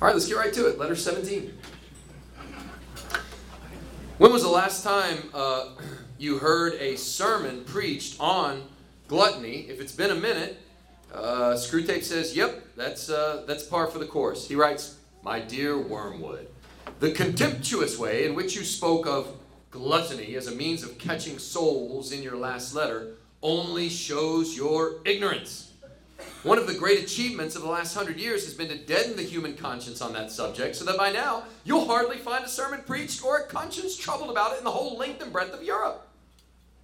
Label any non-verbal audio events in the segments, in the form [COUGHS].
All right, let's get right to it. Letter 17. When was the last time uh, [CLEARS THROAT] you heard a sermon preached on gluttony? If it's been a minute, uh, Screwtape says, "Yep, that's uh, that's par for the course." He writes, "My dear Wormwood, the contemptuous way in which you spoke of gluttony as a means of catching souls in your last letter only shows your ignorance." One of the great achievements of the last hundred years has been to deaden the human conscience on that subject, so that by now you'll hardly find a sermon preached or a conscience troubled about it in the whole length and breadth of Europe.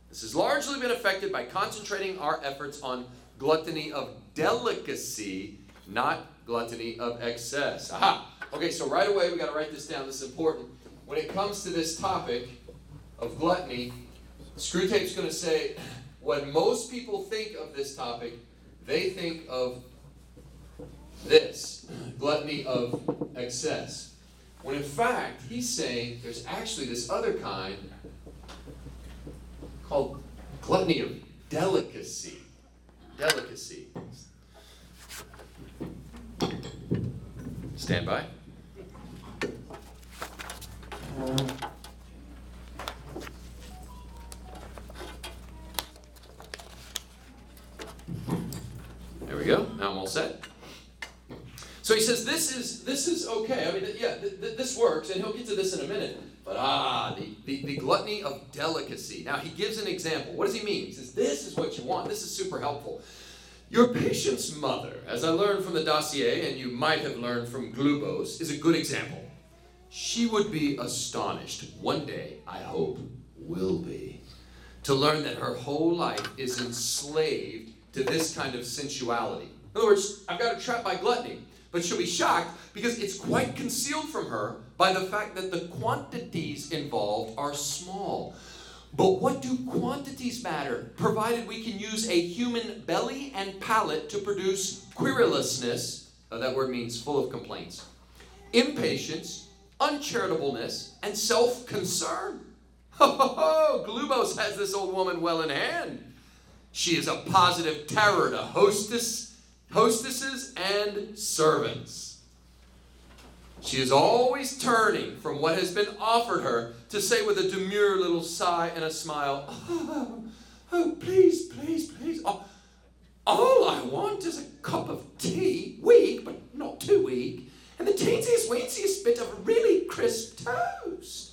This has largely been affected by concentrating our efforts on gluttony of delicacy, not gluttony of excess. Aha! Okay, so right away we got to write this down. This is important. When it comes to this topic of gluttony, Screwtape's going to say what most people think of this topic they think of this gluttony of excess. When in fact, he's saying there's actually this other kind called gluttony of delicacy. Delicacy. Stand by. Uh, go. Now I'm all set. So he says, "This is this is okay. I mean, yeah, th- th- this works, and he'll get to this in a minute. But ah, the, the, the gluttony of delicacy. Now he gives an example. What does he mean? He says, "This is what you want. This is super helpful." Your patient's mother, as I learned from the dossier, and you might have learned from Glubose, is a good example. She would be astonished, one day, I hope, will be, to learn that her whole life is enslaved to this kind of sensuality. In other words, I've got her trapped by gluttony, but she'll be shocked because it's quite concealed from her by the fact that the quantities involved are small. But what do quantities matter, provided we can use a human belly and palate to produce querulousness? Uh, that word means full of complaints, impatience, uncharitableness, and self concern. [LAUGHS] Ho, ho, ho! Glubose has this old woman well in hand. She is a positive terror to hostess, hostesses and servants. She is always turning from what has been offered her to say with a demure little sigh and a smile, Oh, oh please, please, please. Oh, all I want is a cup of tea, weak, but not too weak, and the teensiest, weensiest bit of really crisp toast.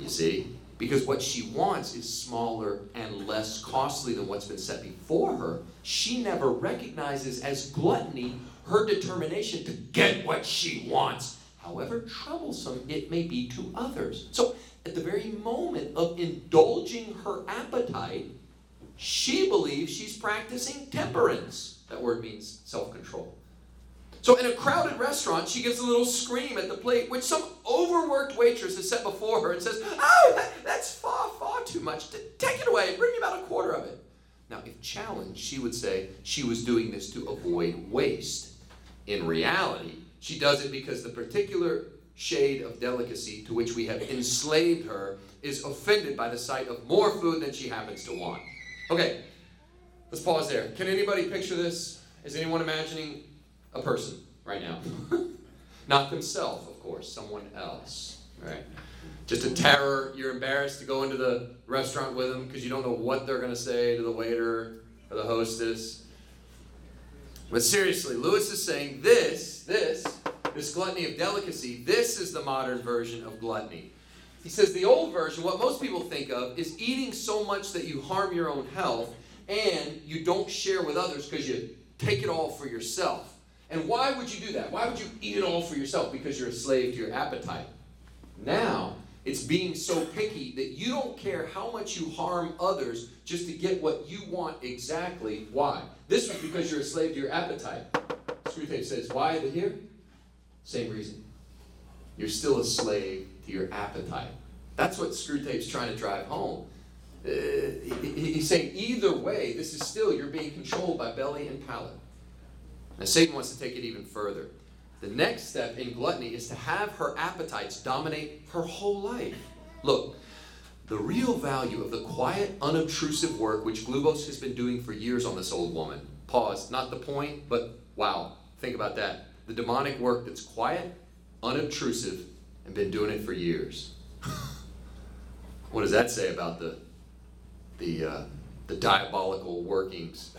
You see, because what she wants is smaller and less costly than what's been set before her. She never recognizes as gluttony her determination to get what she wants, however troublesome it may be to others. So, at the very moment of indulging her appetite, she believes she's practicing temperance. That word means self control. So in a crowded restaurant, she gives a little scream at the plate, which some overworked waitress has set before her and says, Oh, that, that's far, far too much. Take it away. Bring me about a quarter of it. Now, if challenged, she would say she was doing this to avoid waste. In reality, she does it because the particular shade of delicacy to which we have enslaved her is offended by the sight of more food than she happens to want. Okay, let's pause there. Can anybody picture this? Is anyone imagining a person right now. [LAUGHS] Not themselves, of course, someone else, right? Just a terror. You're embarrassed to go into the restaurant with them because you don't know what they're going to say to the waiter or the hostess. But seriously, Lewis is saying this, this, this gluttony of delicacy, this is the modern version of gluttony. He says the old version, what most people think of, is eating so much that you harm your own health and you don't share with others because you take it all for yourself. And why would you do that? Why would you eat it all for yourself? Because you're a slave to your appetite. Now, it's being so picky that you don't care how much you harm others just to get what you want exactly. Why? This was because you're a slave to your appetite. Screwtape says, why they here? Same reason. You're still a slave to your appetite. That's what Screwtape's trying to drive home. Uh, he's saying either way, this is still, you're being controlled by belly and palate. And Satan wants to take it even further. The next step in gluttony is to have her appetites dominate her whole life. Look, the real value of the quiet, unobtrusive work which Glubose has been doing for years on this old woman. Pause. Not the point, but wow, think about that. the demonic work that's quiet, unobtrusive, and been doing it for years. [LAUGHS] what does that say about the the uh, the diabolical workings?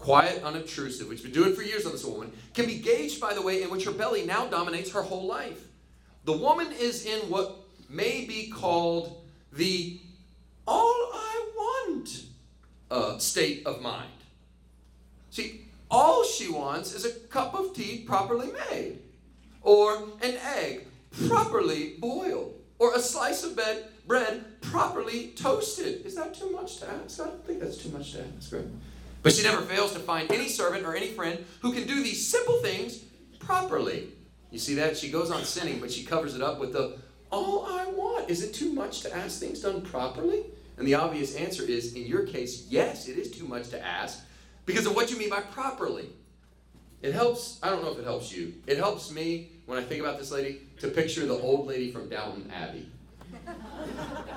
Quiet, unobtrusive, which has been doing for years on this woman, can be gauged by the way in which her belly now dominates her whole life. The woman is in what may be called the all I want uh, state of mind. See, all she wants is a cup of tea properly made, or an egg properly boiled, or a slice of bed, bread properly toasted. Is that too much to ask? I don't think that's too much to ask, right? But she never fails to find any servant or any friend who can do these simple things properly. You see that? She goes on sinning, but she covers it up with the all I want. Is it too much to ask things done properly? And the obvious answer is in your case, yes, it is too much to ask because of what you mean by properly. It helps, I don't know if it helps you. It helps me when I think about this lady to picture the old lady from Downton Abbey.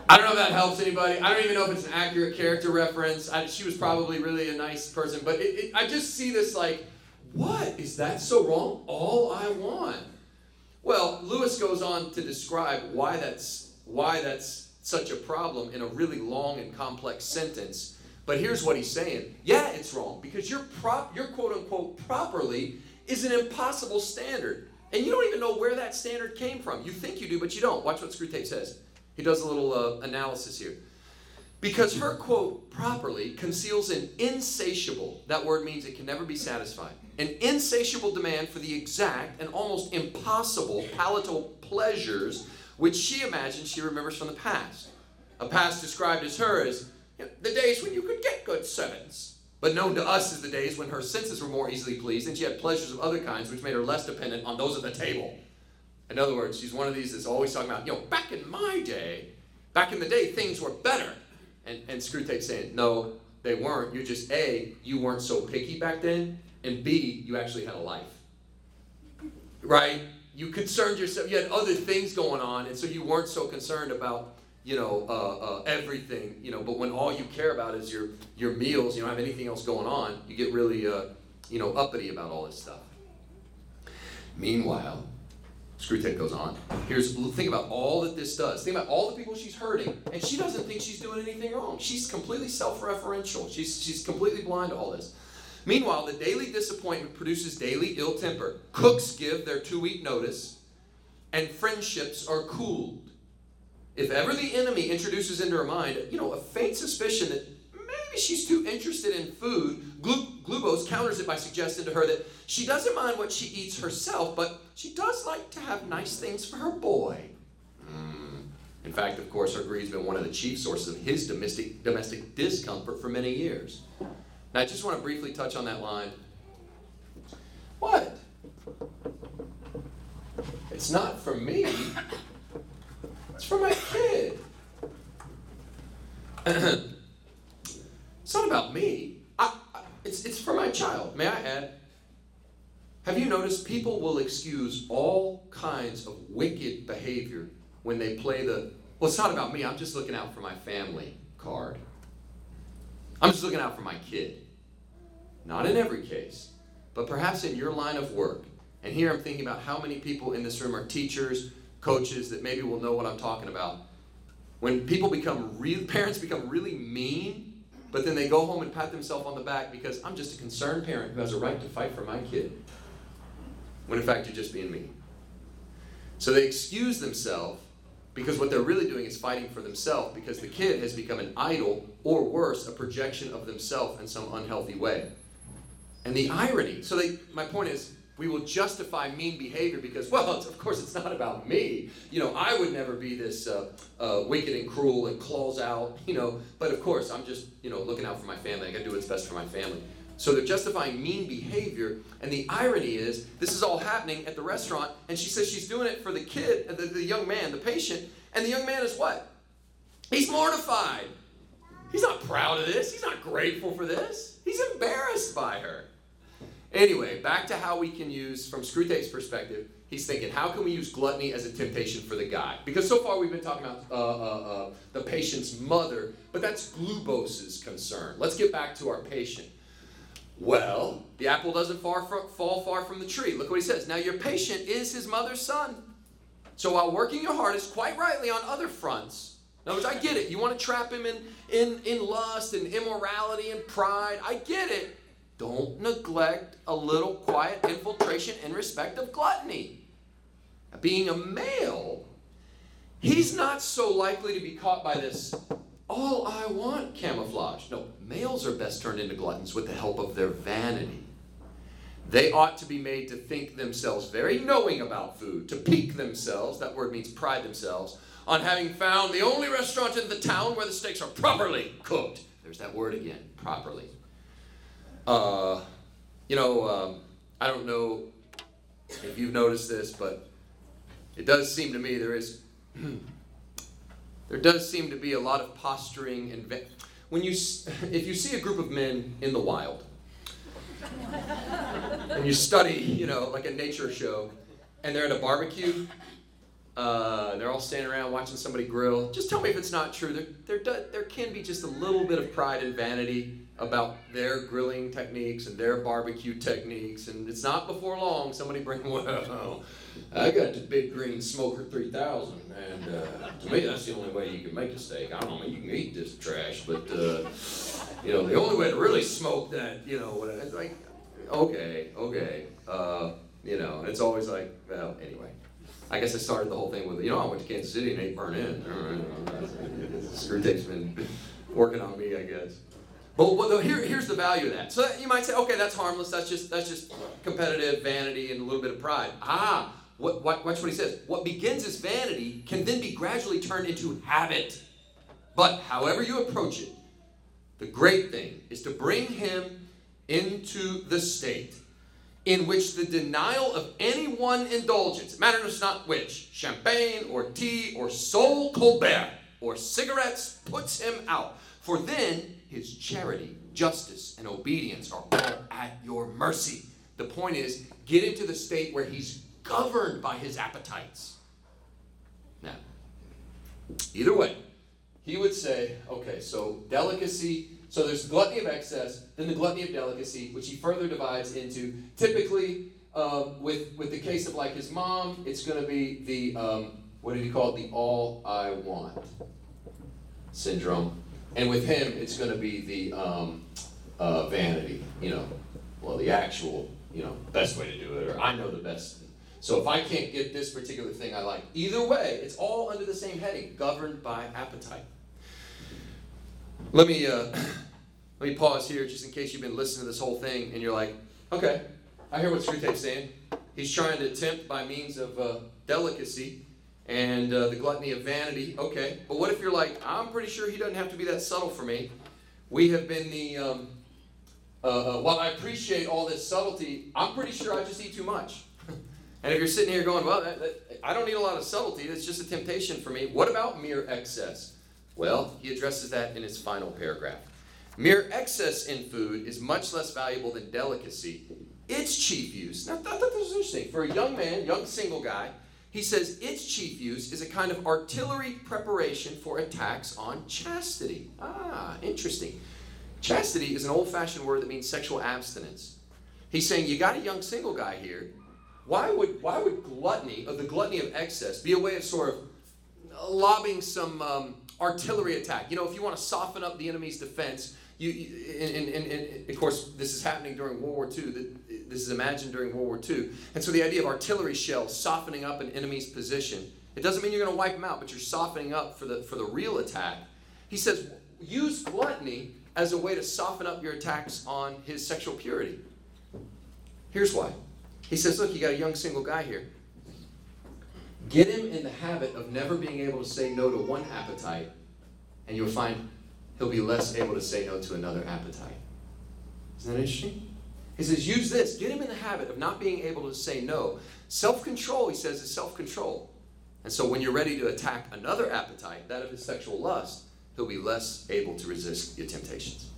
I don't know if that helps anybody. I don't even know if it's an accurate character reference. I, she was probably really a nice person, but it, it, I just see this like, what? Is that so wrong? All I want. Well, Lewis goes on to describe why that's why that's such a problem in a really long and complex sentence. But here's what he's saying. Yeah, it's wrong because your prop your quote unquote properly is an impossible standard. And you don't even know where that standard came from. You think you do, but you don't. Watch what Screwtape says. He does a little uh, analysis here. Because her quote properly conceals an insatiable, that word means it can never be satisfied, an insatiable demand for the exact and almost impossible palatal pleasures which she imagines she remembers from the past. A past described as her as you know, the days when you could get good servants, but known to us as the days when her senses were more easily pleased and she had pleasures of other kinds which made her less dependent on those at the table. In other words, she's one of these that's always talking about, you know, back in my day, back in the day, things were better. And, and Screwtape's saying, no, they weren't. You're just A, you weren't so picky back then, and B, you actually had a life. Right? You concerned yourself, you had other things going on, and so you weren't so concerned about, you know, uh, uh, everything, you know, but when all you care about is your, your meals, you don't have anything else going on, you get really, uh, you know, uppity about all this stuff. Meanwhile, Screwtape goes on. Here's think about all that this does. Think about all the people she's hurting, and she doesn't think she's doing anything wrong. She's completely self-referential. She's she's completely blind to all this. Meanwhile, the daily disappointment produces daily ill temper. Cooks give their two-week notice, and friendships are cooled. If ever the enemy introduces into her mind, you know, a faint suspicion that maybe she's too interested in food, Glubose counters it by suggesting to her that she doesn't mind what she eats herself, but she does like to have nice things for her boy. Mm. In fact, of course, her greed's been one of the chief sources of his domestic, domestic discomfort for many years. Now, I just want to briefly touch on that line. What? It's not for me. It's for my kid. it's not about me. I, it's, it's for my child. May I add? Have you noticed people will excuse all kinds of wicked behavior when they play the, well, it's not about me, I'm just looking out for my family card. I'm just looking out for my kid. Not in every case, but perhaps in your line of work. And here I'm thinking about how many people in this room are teachers, coaches that maybe will know what I'm talking about. When people become real, [LAUGHS] parents become really mean, but then they go home and pat themselves on the back because I'm just a concerned parent who has a right to fight for my kid when in fact you're just being mean. So they excuse themselves because what they're really doing is fighting for themselves because the kid has become an idol or worse, a projection of themselves in some unhealthy way. And the irony, so they, my point is, we will justify mean behavior because, well, of course, it's not about me. You know, I would never be this uh, uh, wicked and cruel and claws out, [LAUGHS] you know, but of course, I'm just, you know, looking out for my family. I gotta do what's best for my family. So they're justifying mean behavior. And the irony is, this is all happening at the restaurant, and she says she's doing it for the kid, the, the young man, the patient. And the young man is what? He's mortified. He's not proud of this. He's not grateful for this. He's embarrassed by her. Anyway, back to how we can use, from Screwtape's perspective, he's thinking, how can we use gluttony as a temptation for the guy? Because so far we've been talking about uh, uh, uh, the patient's mother, but that's Glubose's concern. Let's get back to our patient. Well, the apple doesn't far fall far from the tree. Look what he says. Now, your patient is his mother's son. So while working your hardest, quite rightly, on other fronts, in other words, I get it. You want to trap him in, in, in lust and immorality and pride. I get it. Don't neglect a little quiet infiltration in respect of gluttony. Being a male, he's not so likely to be caught by this all I want camouflage. No, males are best turned into gluttons with the help of their vanity. They ought to be made to think themselves very knowing about food, to pique themselves, that word means pride themselves, on having found the only restaurant in the town where the steaks are properly cooked. There's that word again, properly. Uh, you know, um, I don't know if you've noticed this, but it does seem to me there is [CLEARS THROAT] there does seem to be a lot of posturing and when you [LAUGHS] if you see a group of men in the wild and you study, you know, like a nature show, and they're at a barbecue, uh, they're all standing around watching somebody grill. Just tell me if it's not true. There, there, there can be just a little bit of pride and vanity about their grilling techniques and their barbecue techniques, and it's not before long somebody bring [LAUGHS] well. I got the big green smoker 3000, and uh, to me that's the only way you can make a steak. I don't know, you can eat this trash, but uh, you know the only way to really smoke that, you know, it's like, okay, okay, uh, you know, it's always like, well, anyway. I guess I started the whole thing with, you know, I went to Kansas City and ate burnt ends. [LAUGHS] Screwtape's been working on me, I guess. But, but here, here's the value of that. So you might say, okay, that's harmless. That's just that's just competitive vanity and a little bit of pride. Ah, what, what, watch what he says. What begins as vanity can then be gradually turned into habit. But however you approach it, the great thing is to bring him into the state in which the denial of any one indulgence, matters not which, champagne or tea or Sole Colbert or cigarettes, puts him out. For then his charity, justice, and obedience are all at your mercy. The point is, get into the state where he's governed by his appetites. Now, either way, he would say, okay, so delicacy, so there's gluttony of excess, then the gluttony of delicacy, which he further divides into typically um, with, with the case of like his mom, it's going to be the, um, what did he call it? The all I want syndrome. And with him, it's going to be the um, uh, vanity, you know, well, the actual, you know, best way to do it, or I know the best. So if I can't get this particular thing I like, either way, it's all under the same heading, governed by appetite. Let me uh, [CLEARS THROAT] let me pause here, just in case you've been listening to this whole thing and you're like, okay, I hear what Screwtape's saying. He's trying to tempt by means of uh, delicacy and uh, the gluttony of vanity. Okay, but what if you're like, I'm pretty sure he doesn't have to be that subtle for me. We have been the, um, uh, uh, while I appreciate all this subtlety, I'm pretty sure I just eat too much. and if you're sitting here going, well, that, that, I don't need a lot of subtlety, it's just a temptation for me. What about mere excess? Well, he addresses that in his final paragraph. Mere excess in food is much less valuable than delicacy. Its chief use, now I thought this was interesting. For a young man, young single guy, he says its chief use is a kind of artillery preparation for attacks on chastity. Ah, interesting. Chastity is an old fashioned word that means sexual abstinence. He's saying you got a young single guy here. Why would, why would gluttony, or the gluttony of excess, be a way of sort of lobbing some um, artillery attack? You know, if you want to soften up the enemy's defense, you, and, and, and, of course, this is happening during World War II. This is imagined during World War II. And so the idea of artillery shells softening up an enemy's position, it doesn't mean you're going to wipe them out, but you're softening up for the, for the real attack. He says, use gluttony as a way to soften up your attacks on his sexual purity. Here's why. He says, look, you got a young single guy here. Get him in the habit of never being able to say no to one appetite, and you'll find he'll be less able to say no to another appetite. Isn't that interesting? He says, use this. Get him in the habit of not being able to say no. Self control, he says, is self control. And so when you're ready to attack another appetite, that of his sexual lust, he'll be less able to resist your temptations.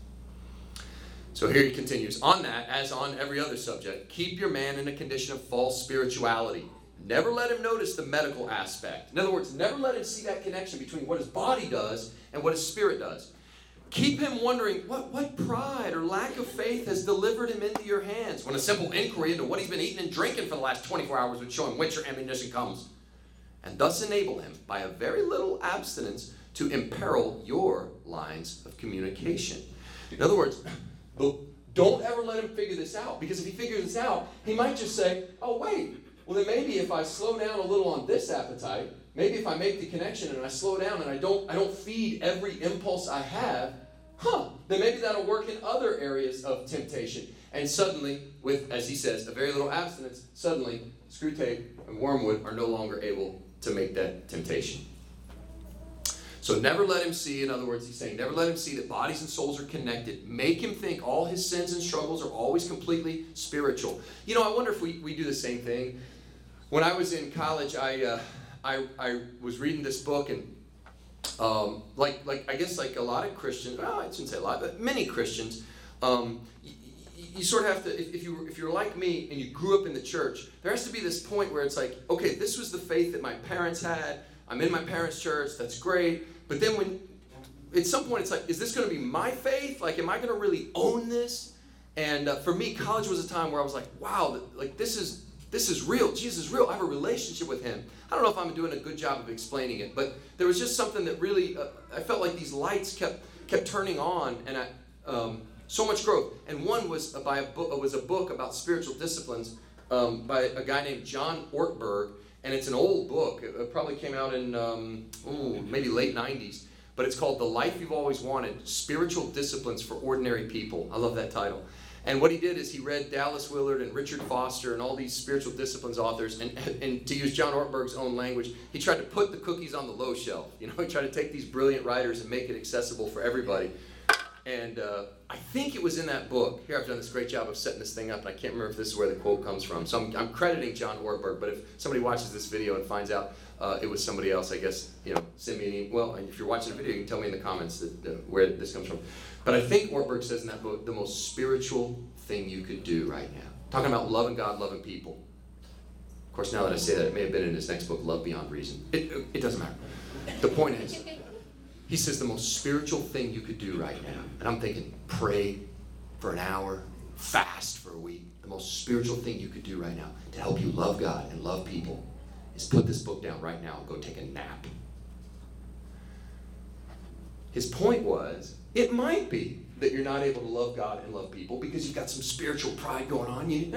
So here he continues on that, as on every other subject, keep your man in a condition of false spirituality. Never let him notice the medical aspect. In other words, never let him see that connection between what his body does and what his spirit does. Keep him wondering what, what pride or lack of faith has delivered him into your hands when a simple inquiry into what he's been eating and drinking for the last 24 hours would show him whence your ammunition comes. And thus enable him, by a very little abstinence, to imperil your lines of communication. In other words, [COUGHS] don't ever let him figure this out because if he figures this out, he might just say, oh, wait, well, then maybe if I slow down a little on this appetite, maybe if I make the connection and I slow down and I don't, I don't feed every impulse I have, huh, then maybe that'll work in other areas of temptation. And suddenly, with, as he says, a very little abstinence, suddenly Screwtape and Wormwood are no longer able to make that temptation. So never let him see, in other words, he's saying, never let him see that bodies and souls are connected. Make him think all his sins and struggles are always completely spiritual. You know, I wonder if we, we do the same thing. When I was in college, I, uh, I, I was reading this book and um, like, like I guess like a lot of Christians, well, I shouldn't say a lot, but many Christians, um, you, you, sort of have to, if, if, you, if you're like me and you grew up in the church, there has to be this point where it's like, okay, this was the faith that my parents had. I'm in my parents' church. That's great. But then when, at some point, it's like, is this going to be my faith? Like, am I going to really own this? And uh, for me, college was a time where I was like, wow, like this is this is real. Jesus is real. I have a relationship with him. I don't know if I'm doing a good job of explaining it, but there was just something that really, uh, I felt like these lights kept kept turning on, and I, um, so much growth. And one was by a book, was a book about spiritual disciplines um, by a guy named John Ortberg, and it's an old book. It probably came out in um, ooh, maybe late '90s, but it's called "The Life You've Always Wanted: Spiritual Disciplines for Ordinary People." I love that title. And what he did is he read Dallas Willard and Richard Foster and all these spiritual disciplines authors, and, and to use John Ortberg's own language, he tried to put the cookies on the low shelf. You know, he tried to take these brilliant writers and make it accessible for everybody. And uh, I think it was in that book. Here, I've done this great job of setting this thing up, and I can't remember if this is where the quote comes from. So I'm, I'm crediting John Ortberg, but if somebody watches this video and finds out uh, it was somebody else, I guess, you know, send me an email. Well, and if you're watching the video, you can tell me in the comments that, uh, where this comes from. But I mm. think Ortberg says in that book, the most spiritual thing you could do right now. Talking about loving God, loving people. Of course, now that I say that, it may have been in his next book, Love Beyond Reason. It, it doesn't matter. The point is, he says the most spiritual thing you could do right now. And I'm thinking, pray for an hour, fast for a week. The most spiritual thing you could do right now to help you love God and love people is put this book down right now and go take a nap. His point was, it might be that you're not able to love God and love people because you've got some spiritual pride going on. You.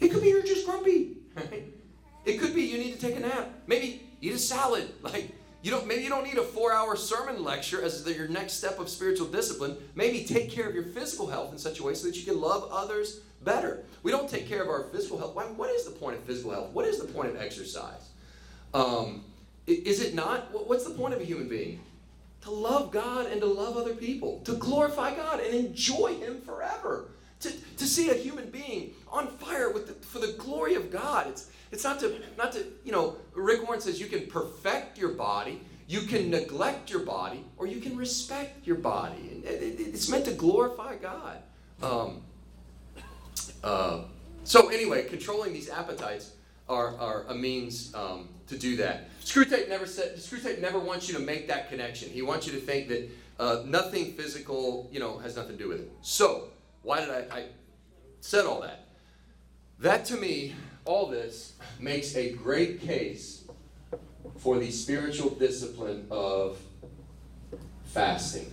It could be you're just grumpy. [LAUGHS] It could be you need to take a nap. Maybe eat a salad. [LAUGHS] Like you don't maybe you don't need a 4-hour sermon lecture as the, your next step of spiritual discipline. Maybe take care of your physical health in such a way so that you can love others better. We don't take care of our physical health. Why, what is the point of physical health? What is the point of exercise? Um, is it not? What's the point of a human being? To love God and to love other people, to glorify God and enjoy Him forever. To, to see a human being on fire with the, for the glory of God. It's, it's not to, not to, you know, Rick Warren says you can perfect your body, you can neglect your body, or you can respect your body. It, it, it's meant to glorify God. Um, uh, so, anyway, controlling these appetites are, are a means um, to do that. Screwtape never said. Screwtape never wants you to make that connection. He wants you to think that uh, nothing physical, you know, has nothing to do with it. So, why did I, I said all that? That to me, all this makes a great case for the spiritual discipline of fasting.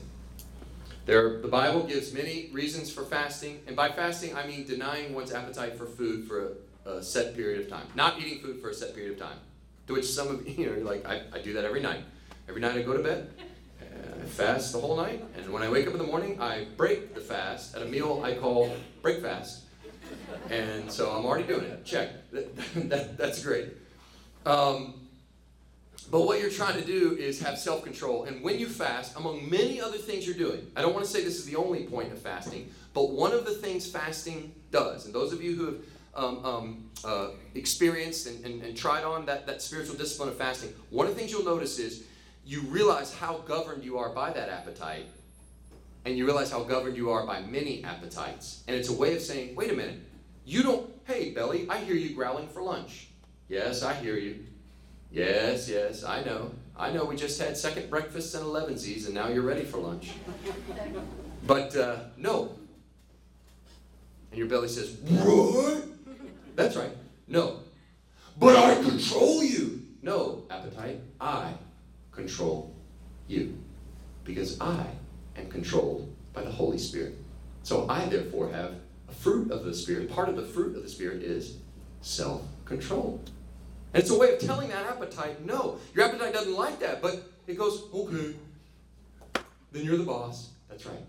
There, the Bible gives many reasons for fasting, and by fasting I mean denying one's appetite for food for a set period of time, not eating food for a set period of time. To which some of [LAUGHS] you know, like, I, I do that every night. Every night I go to bed, I fast the whole night, and when I wake up in the morning, I break the fast at a meal I call break fast. And so I'm already doing it. Check. [LAUGHS] That, that, that's great. Um, but what you're trying to do is have self control. And when you fast, among many other things you're doing, I don't want to say this is the only point of fasting, but one of the things fasting does, and those of you who have um, um, uh, experienced and, and, and tried on that, that spiritual discipline of fasting, one of the things you'll notice is you realize how governed you are by that appetite, and you realize how governed you are by many appetites. And it's a way of saying, wait a minute, you don't, hey, belly, I hear you growling for lunch. Yes, I hear you. Yes, yes, I know. I know we just had second breakfasts and elevensies, and now you're ready for lunch. [LAUGHS] But uh, no. And your belly says, What? That's right. No. But I control you. No, appetite. I control you. Because I am controlled by the Holy Spirit. So I therefore have a fruit of the Spirit. Part of the fruit of the Spirit is self control. And it's a way of telling that appetite, no. Your appetite doesn't like that, but it goes, okay. Then you're the boss. That's right.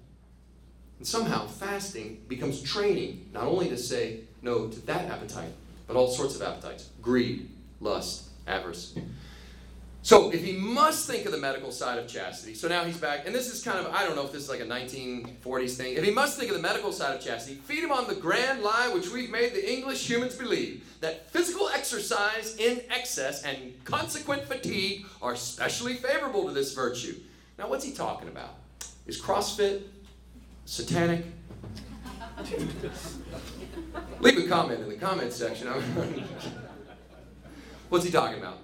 And somehow fasting becomes training, not only to say no to that appetite, but all sorts of appetites greed, lust, avarice. So if he must think of the medical side of chastity, so now he's back, and this is kind of, I don't know if this is like a 1940s thing. If he must think of the medical side of chastity, feed him on the grand lie which we've made the English humans believe that physical exercise in excess and consequent fatigue are specially favorable to this virtue. Now, what's he talking about? Is CrossFit satanic? [LAUGHS] Leave a comment in the comment section. [LAUGHS] what's he talking about?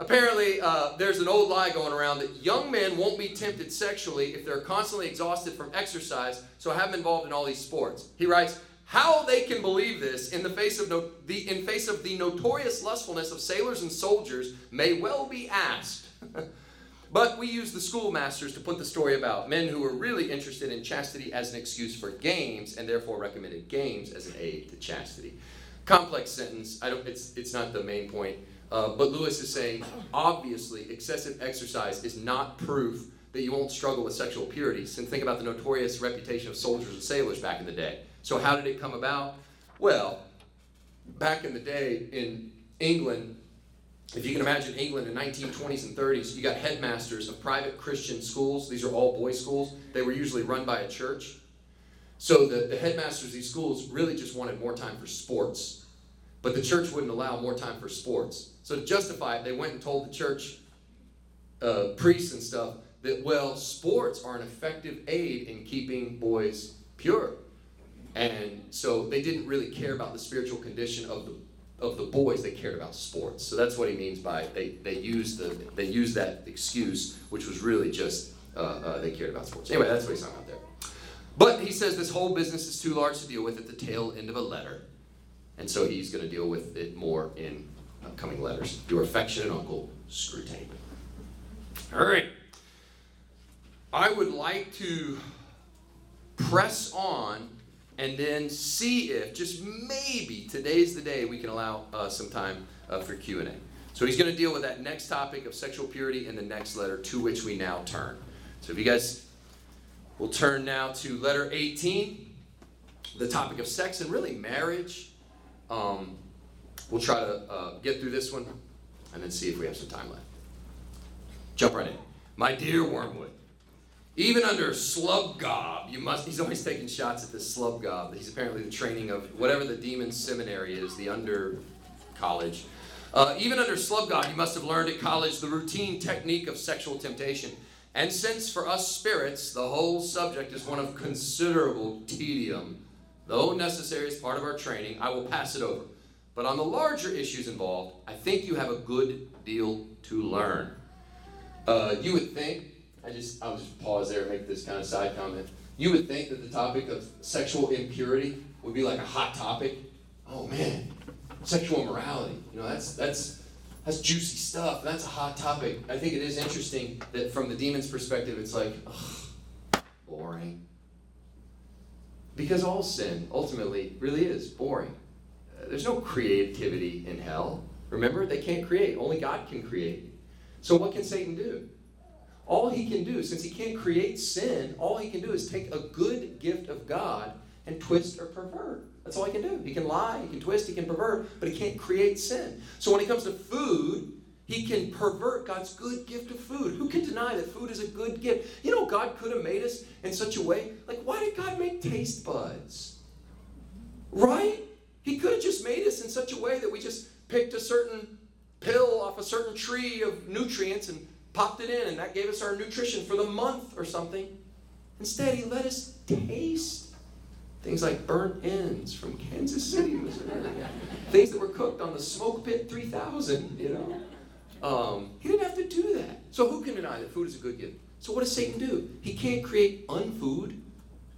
Apparently, uh, there's an old lie going around that young men won't be tempted sexually if they're constantly exhausted from exercise, so have them involved in all these sports. He writes, how they can believe this in the face of no, the in face of the notorious lustfulness of sailors and soldiers may well be asked. [LAUGHS] but we use the schoolmasters to put the story about men who were really interested in chastity as an excuse for games and therefore recommended games as an aid to chastity. Complex sentence. I don't. It's it's not the main point. Uh, but Lewis is saying, obviously, excessive exercise is not proof that you won't struggle with sexual purity. And think about the notorious reputation of soldiers and sailors back in the day. So, how did it come about? Well, back in the day in England, if you can imagine England in 1920s and 30s, you got headmasters of private Christian schools. These are all boys' schools. They were usually run by a church. So the, the headmasters of these schools really just wanted more time for sports. But the church wouldn't allow more time for sports. So to justify it, they went and told the church uh, priests and stuff that, well, sports are an effective aid in keeping boys pure. And so they didn't really care about the spiritual condition of the of the boys, they cared about sports. So that's what he means by they, they used the they used that excuse, which was really just uh, uh, they cared about sports. Anyway, that's what he's talking about there. But he says this whole business is too large to deal with at the tail end of a letter, and so he's going to deal with it more in upcoming letters. Your affectionate uncle, Screwtape. All right. I would like to press on and then see if just maybe today's the day we can allow uh, some time uh, for q&a so he's going to deal with that next topic of sexual purity in the next letter to which we now turn so if you guys will turn now to letter 18 the topic of sex and really marriage um, We'll try to uh, get through this one and then see if we have some time left. Jump right in. My dear Wormwood, even under Slubgob, you must, he's always taking shots at this Slubgob. He's apparently the training of whatever the demon seminary is, the under college. Uh, even under Slubgob, you must have learned at college the routine technique of sexual temptation. And since for us spirits, the whole subject is one of considerable tedium, though necessary as part of our training, I will pass it over. But on the larger issues involved, I think you have a good deal to learn. Uh, you would think, I just, I'll just pause there and make this kind of side comment. You would think that the topic of sexual impurity would be like a hot topic. Oh man, sexual immorality. You know, that's that's that's juicy stuff. That's a hot topic. I think it is interesting that from the demon's perspective, it's like, ugh, boring. Because all sin ultimately really is boring uh, there's no creativity in hell. Remember, they can't create. Only God can create. So what can Satan do? All he can do, since he can't create sin, all he can do is take a good gift of God and twist or pervert. That's all he can do. He can lie, he can twist, he can pervert, but he can't create sin. So when it comes to food, he can pervert God's good gift of food. Who can deny that food is a good gift? You know, God could have made us in such a way. Like, why did God make taste buds? Right? He could have just made us in such a way that we just picked a certain pill off a certain tree of nutrients and popped it in, and that gave us our nutrition for the month or something. Instead, he let us taste things like burnt ends from Kansas City, Missouri, things that were cooked on the Smoke Pit 3000, you know. Um, he didn't have to do that. So who can deny that food is a good gift? So what does Satan do? He can't create unfood.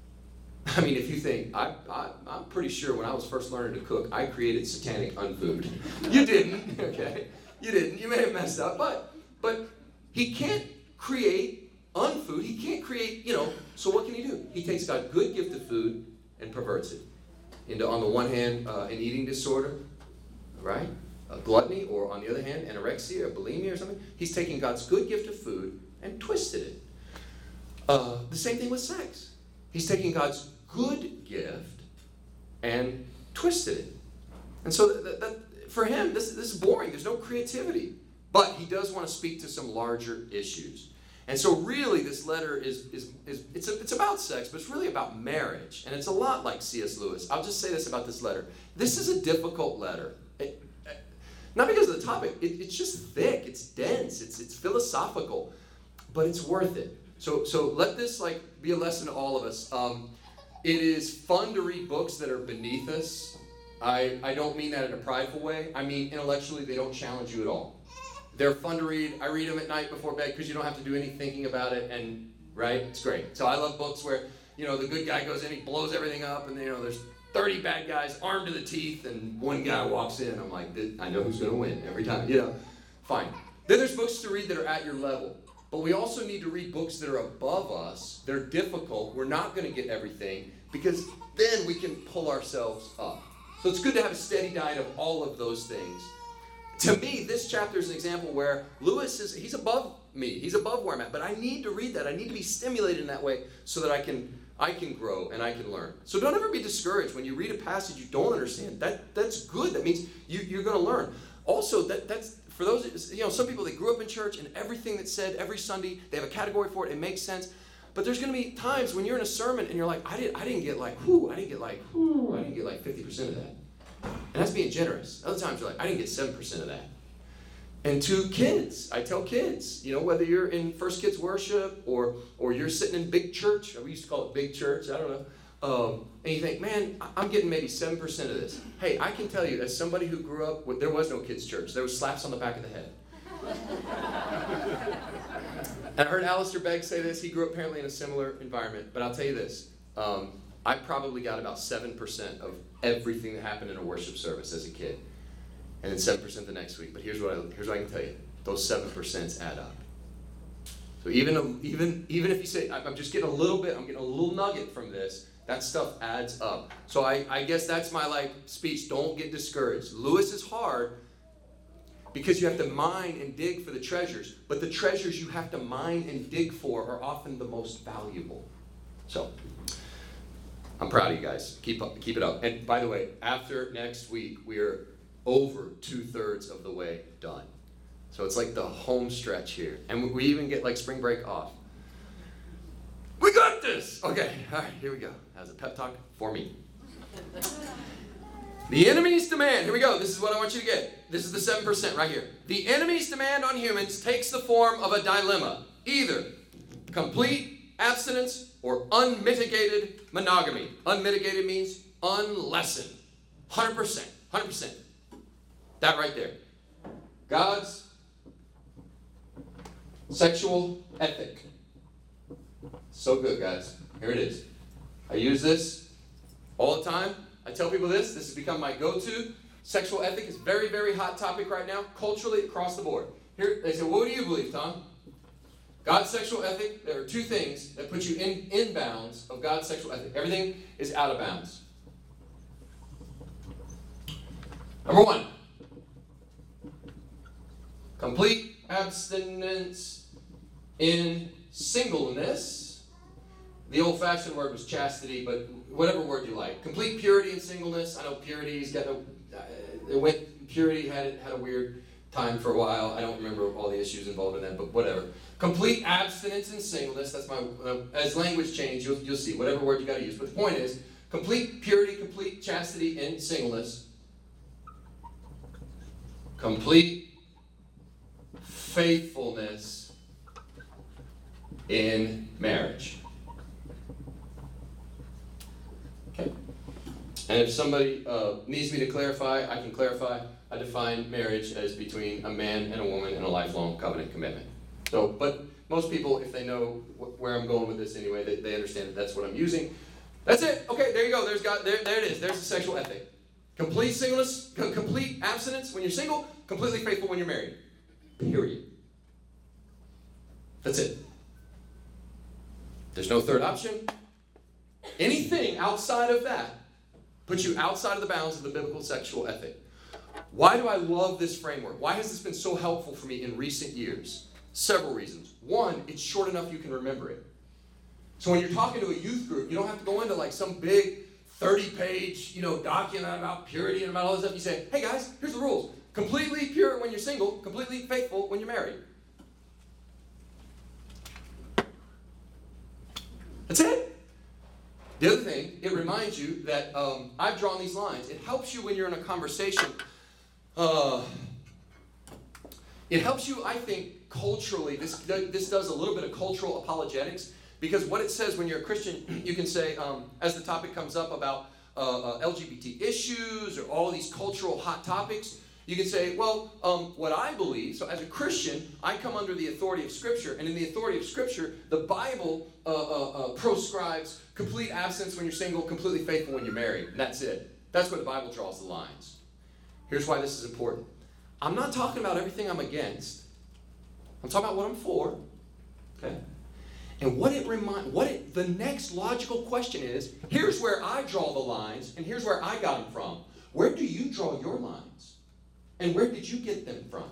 [LAUGHS] I mean, if you think, I, I, I'm pretty sure when I was first learning to cook, I created satanic unfood. [LAUGHS] You didn't, [LAUGHS] okay? You didn't. You may have messed up, but but he can't create unfood. He can't create, you know. So what can he do? He takes God's good gift of food and perverts it into, on the one hand, uh, an eating disorder, right? A gluttony, or on the other hand, anorexia or bulimia or something. He's taking God's good gift of food and twisted it. Uh, the same thing with sex. He's taking God's good gift and twisted it. And so that, that, for him, this, this is boring. There's no creativity. But he does want to speak to some larger issues. And so really this letter is, is, is it's, a, it's about sex, but it's really about marriage. And it's a lot like C.S. Lewis. I'll just say this about this letter. This is a difficult letter. It, not because of the topic, it, it's just thick, it's dense, it's, it's philosophical, but it's worth it. So, so let this like be a lesson to all of us. Um, it is fun to read books that are beneath us. I, I don't mean that in a prideful way. I mean intellectually, they don't challenge you at all. They're fun to read. I read them at night before bed because you don't have to do any thinking about it, and right, it's great. So I love books where you know the good guy goes in, he blows everything up, and you know there's 30 bad guys armed to the teeth, and one guy walks in. I'm like, I know who's going to win every time. You know, fine. Then there's books to read that are at your level. But we also need to read books that are above us. They're difficult. We're not going to get everything because then we can pull ourselves up. So it's good to have a steady diet of all of those things to me, this chapter is an example where Lewis is, he's above me. He's above where I'm at. But I need to read that. I need to be stimulated in that way so that I can I can grow and I can learn. So don't ever be discouraged when you read a passage you don't understand. That that's good. That means you, you're going to learn. Also, that that's for those you know some people they grew up in church and everything that's said every Sunday they have a category for it. It makes sense. But there's going to be times when you're in a sermon and you're like, I didn't I didn't get like whoo I didn't get like whoo I didn't get like 50 percent of that. And that's being generous. Other times you're like, I didn't get 7% of that. And to kids, I tell kids, you know, whether you're in First Kids Worship or or you're sitting in big church, we used to call it big church, I don't know. Um, and you think, man, I'm getting maybe 7% of this. Hey, I can tell you, as somebody who grew up with, there was no kids' church, there was slaps on the back of the head. and I heard Alistair Begg say this. He grew up apparently in a similar environment. But I'll tell you this um, I probably got about 7% of everything that happened in a worship service as a kid. And then 7% the next week. But here's what I, here's what I can tell you those 7% add up. So even, even, even if you say, I'm just getting a little bit, I'm getting a little nugget from this, that stuff adds up. So I, I guess that's my like speech. Don't get discouraged. Lewis is hard because you have to mine and dig for the treasures. But the treasures you have to mine and dig for are often the most valuable. So I'm proud of you guys. Keep up, keep it up. And by the way, after next week, we are over two thirds of the way done. So it's like the home stretch here, and we even get like spring break off. We got this. Okay, all right, here we go. As a pep talk for me. The enemy's demand, here we go. This is what I want you to get. This is the 7% right here. The enemy's demand on humans takes the form of a dilemma either complete abstinence or unmitigated monogamy. Unmitigated means unlessened. 100%. 100%. That right there. God's sexual ethic. So good, guys. Here it is. I use this all the time. I tell people this. This has become my go to. Sexual ethic is very, very hot topic right now, culturally across the board. Here, they say, What do you believe, Tom? God's sexual ethic, there are two things that put you in, in bounds of God's sexual ethic. Everything is out of bounds. Number one, complete abstinence in singleness. The old fashioned word was chastity, but whatever word you like. Complete purity in singleness. I know purity's got no. Uh, it went, purity had, had a weird time for a while. I don't remember all the issues involved in that, but whatever. Complete abstinence and singleness. That's my. Uh, as language change, you'll, you'll see whatever word you got to use. But the point is, complete purity, complete chastity, and singleness. Complete faithfulness in marriage. Okay. And if somebody uh, needs me to clarify, I can clarify. I define marriage as between a man and a woman in a lifelong covenant commitment. So, but most people, if they know wh- where I'm going with this anyway, they, they understand that that's what I'm using. That's it. Okay, there you go. There's God. There, there it is. There's the sexual ethic. Complete singleness, co- complete abstinence when you're single, completely faithful when you're married. Period. That's it. There's no third option. Anything outside of that puts you outside of the bounds of the biblical sexual ethic. Why do I love this framework? Why has this been so helpful for me in recent years? Several reasons. One, it's short enough you can remember it. So when you're talking to a youth group, you don't have to go into like some big 30 page, you know, document about purity and about all this stuff. You say, hey guys, here's the rules. Completely pure when you're single, completely faithful when you're married. That's it. The other thing, it reminds you that um, I've drawn these lines. It helps you when you're in a conversation. Uh, it helps you, I think, culturally. This, this does a little bit of cultural apologetics because what it says when you're a Christian, [CLEARS THROAT] you can say, um, as the topic comes up about uh, uh, LGBT issues or all these cultural hot topics, you can say, well, um, what I believe, so as a Christian, I come under the authority of Scripture, and in the authority of Scripture, the Bible uh, uh, uh, proscribes complete abstinence when you're single, completely faithful when you're married. And that's it. That's where the Bible draws the lines. Here's why this is important. I'm not talking about everything I'm against. I'm talking about what I'm for. Okay? And what it remind what it the next logical question is, here's where I draw the lines, and here's where I got them from. Where do you draw your lines? And where did you get them from?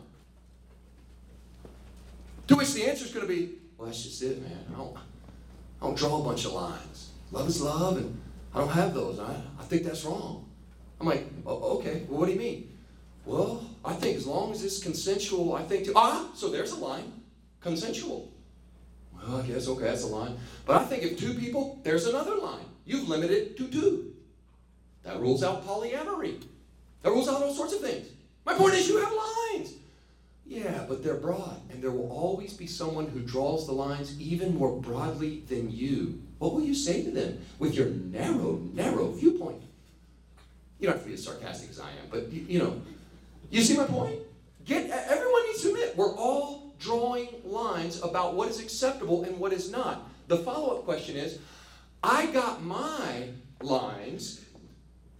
To which the answer is going to be, well, that's just it, man. I don't, I don't draw a bunch of lines. Love is love, and I don't have those. I, I think that's wrong. I'm like, oh, okay, well, what do you mean? Well, I think as long as it's consensual, I think, to, ah, so there's a line. Consensual. Well, I guess, okay, that's a line. But I think if two people, there's another line. You've limited to two. That rules out polyamory. That rules out all sorts of things. My point is, you have lines. Yeah, but they're broad, and there will always be someone who draws the lines even more broadly than you. What will you say to them with your narrow, narrow viewpoint? You don't have to be as sarcastic as I am, but you, you know, you see my point? Get everyone needs to admit we're all drawing lines about what is acceptable and what is not. The follow-up question is, I got my lines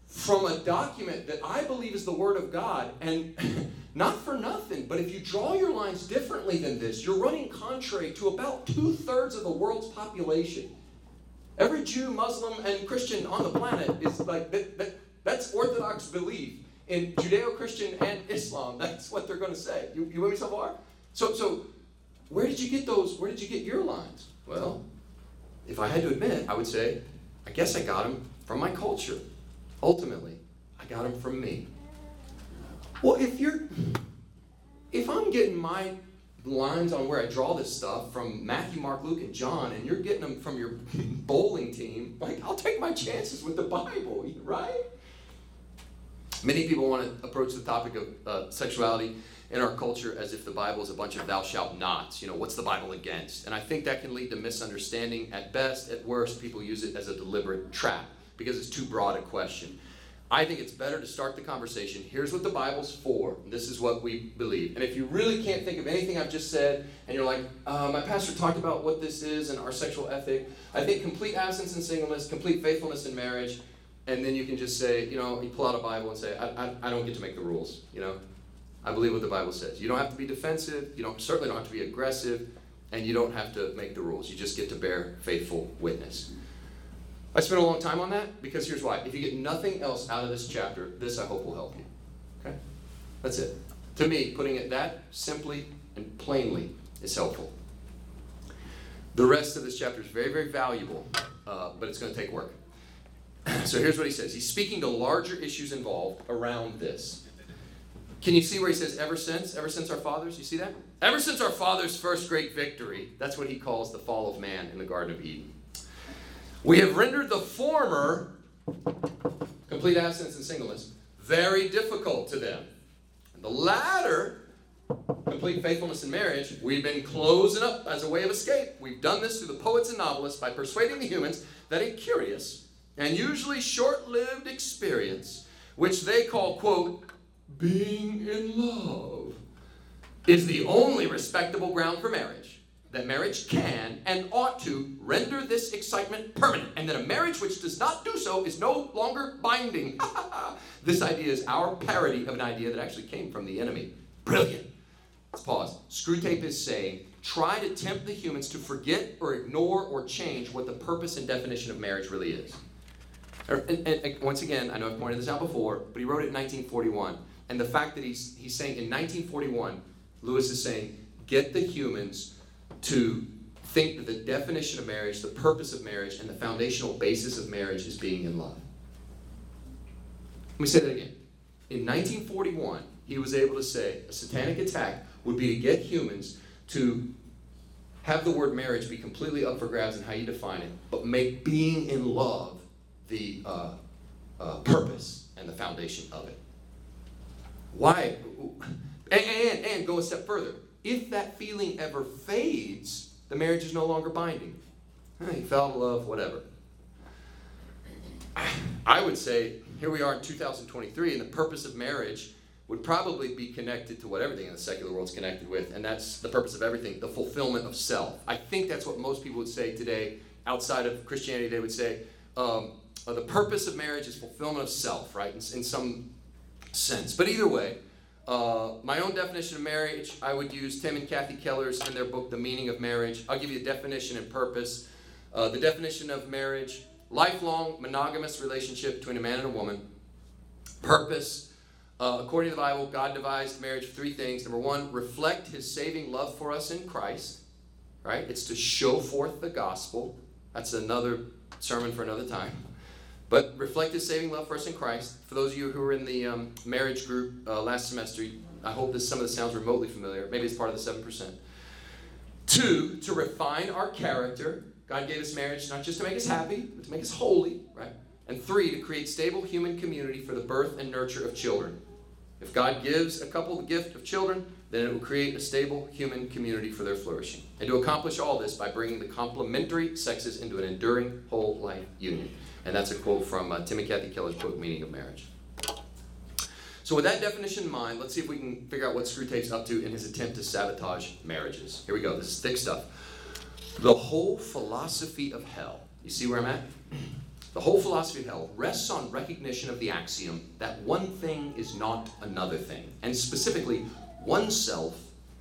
from a document that I believe is the Word of God, and [LAUGHS] not for nothing, but if you draw your lines differently than this, you're running contrary to about two thirds of the world's population. Every Jew, Muslim, and Christian on the planet is like that, that that's Orthodox belief in Judeo Christian and Islam. That's what they're going to say. You, you with me so far? So, so where did you get those? Where did you get your lines? Well, if I had to admit, I would say, I guess I got them from my culture. Ultimately, I got them from me. Well, if you're, if I'm getting my lines on where I draw this stuff from Matthew, Mark, Luke, and John, and you're getting them from your [LAUGHS] bowling team, like I'll take my chances with the Bible, right? Many people want to approach the topic of uh, sexuality in our culture as if the Bible is a bunch of thou shalt nots. You know, what's the Bible against? And I think that can lead to misunderstanding. At best, at worst, people use it as a deliberate trap because it's too broad a question. I think it's better to start the conversation. Here's what the Bible's for. This is what we believe. And if you really can't think of anything I've just said, and you're like, uh, my pastor talked about what this is and our sexual ethic, I think complete abstinence in singleness, complete faithfulness in marriage, and then you can just say, you know, you pull out a Bible and say, I, I, I don't get to make the rules, you know. I believe what the Bible says. You don't have to be defensive, you don't certainly don't have to be aggressive, and you don't have to make the rules. You just get to bear faithful witness. I spent a long time on that because here's why. If you get nothing else out of this chapter, this I hope will help you. Okay? That's it. To me, putting it that simply and plainly is helpful. The rest of this chapter is very, very valuable, uh, but it's going to take work. So here's what he says. He's speaking to larger issues involved around this. Can you see where he says, ever since? Ever since our fathers? You see that? Ever since our father's first great victory, that's what he calls the fall of man in the Garden of Eden. We have rendered the former, complete abstinence and singleness, very difficult to them. And the latter, complete faithfulness in marriage, we've been closing up as a way of escape. We've done this through the poets and novelists by persuading the humans that a curious and usually short lived experience, which they call, quote, being in love, is the only respectable ground for marriage. That marriage can and ought to render this excitement permanent, and that a marriage which does not do so is no longer binding. [LAUGHS] this idea is our parody of an idea that actually came from the enemy. Brilliant. Let's pause. Screwtape is saying try to tempt the humans to forget or ignore or change what the purpose and definition of marriage really is. And, and, and, once again, I know I've pointed this out before, but he wrote it in 1941. And the fact that he's, he's saying in 1941, Lewis is saying, get the humans to think that the definition of marriage, the purpose of marriage, and the foundational basis of marriage is being in love. Let me say that again. In 1941, he was able to say a satanic attack would be to get humans to have the word marriage be completely up for grabs in how you define it, but make being in love the uh, uh, purpose and the foundation of it. Why? And, and, and go a step further. If that feeling ever fades, the marriage is no longer binding. You fell in love, whatever. I would say, here we are in 2023, and the purpose of marriage would probably be connected to what everything in the secular world is connected with, and that's the purpose of everything the fulfillment of self. I think that's what most people would say today, outside of Christianity, they would say um, uh, the purpose of marriage is fulfillment of self, right, in, in some sense. But either way, uh, my own definition of marriage, I would use Tim and Kathy Keller's in their book, The Meaning of Marriage. I'll give you a definition and purpose. Uh, the definition of marriage lifelong monogamous relationship between a man and a woman. Purpose, uh, according to the Bible, God devised marriage for three things. Number one, reflect his saving love for us in Christ, right? It's to show forth the gospel. That's another sermon for another time. But reflect his saving love for us in Christ. For those of you who were in the um, marriage group uh, last semester, I hope this some of this sounds remotely familiar. Maybe it's part of the 7%. Two, to refine our character. God gave us marriage not just to make us happy, but to make us holy, right? And three, to create stable human community for the birth and nurture of children. If God gives a couple the gift of children, then it will create a stable human community for their flourishing. And to accomplish all this by bringing the complementary sexes into an enduring whole life union. And that's a quote from uh, Tim and Kathy Keller's book, Meaning of Marriage. So, with that definition in mind, let's see if we can figure out what Screwtape's up to in his attempt to sabotage marriages. Here we go. This is thick stuff. The whole philosophy of hell. You see where I'm at? [CLEARS THROAT] The whole philosophy of hell rests on recognition of the axiom that one thing is not another thing. And specifically, one self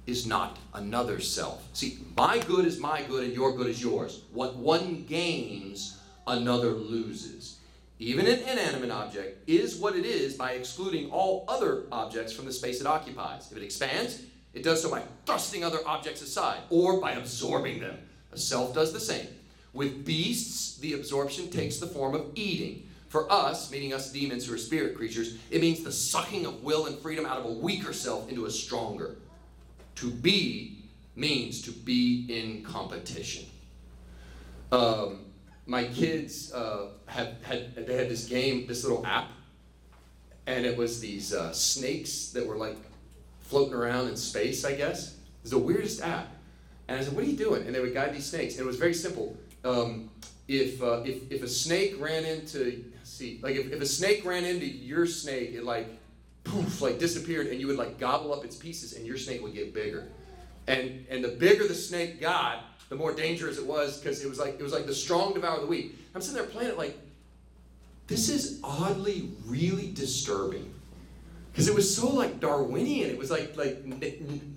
is not another self. See, my good is my good and your good is yours. What one gains, another loses. Even an inanimate object is what it is by excluding all other objects from the space it occupies. If it expands, it does so by thrusting other objects aside or by absorbing them. A self does the same. With beasts, the absorption takes the form of eating. For us, meaning us demons who are spirit creatures, it means the sucking of will and freedom out of a weaker self into a stronger. To be means to be in competition. Um, my kids uh, had, had they had this game, this little app, and it was these uh, snakes that were like floating around in space. I guess it was the weirdest app. And I said, "What are you doing?" And they would guide these snakes, and it was very simple um, if, uh, if, if a snake ran into, see, like if, if a snake ran into your snake, it like, poof, like disappeared and you would like gobble up its pieces and your snake would get bigger. And, and the bigger the snake got, the more dangerous it was because it was like it was like the strong devour the weak. I'm sitting there playing it like, this is oddly really disturbing because it was so like Darwinian. It was like like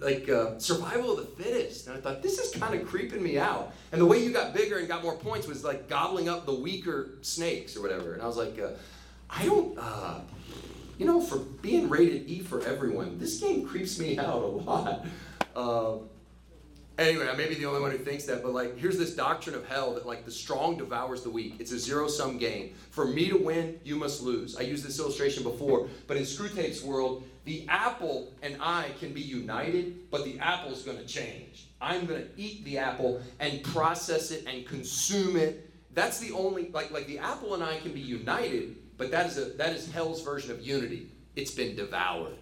like uh, survival of the fittest, and I thought this is kind of creeping me out. And the way you got bigger and got more points was like gobbling up the weaker snakes or whatever. And I was like, uh, I don't, uh, you know, for being rated E for everyone, this game creeps me out a lot. Anyway, I may be the only one who thinks that, but like, here's this doctrine of hell that like the strong devours the weak. It's a zero sum game. For me to win, you must lose. I used this illustration before, but in Screwtape's world, the apple and I can be united, but the apple's going to change. I'm going to eat the apple and process it and consume it. That's the only like like the apple and I can be united, but that is a that is hell's version of unity. It's been devoured.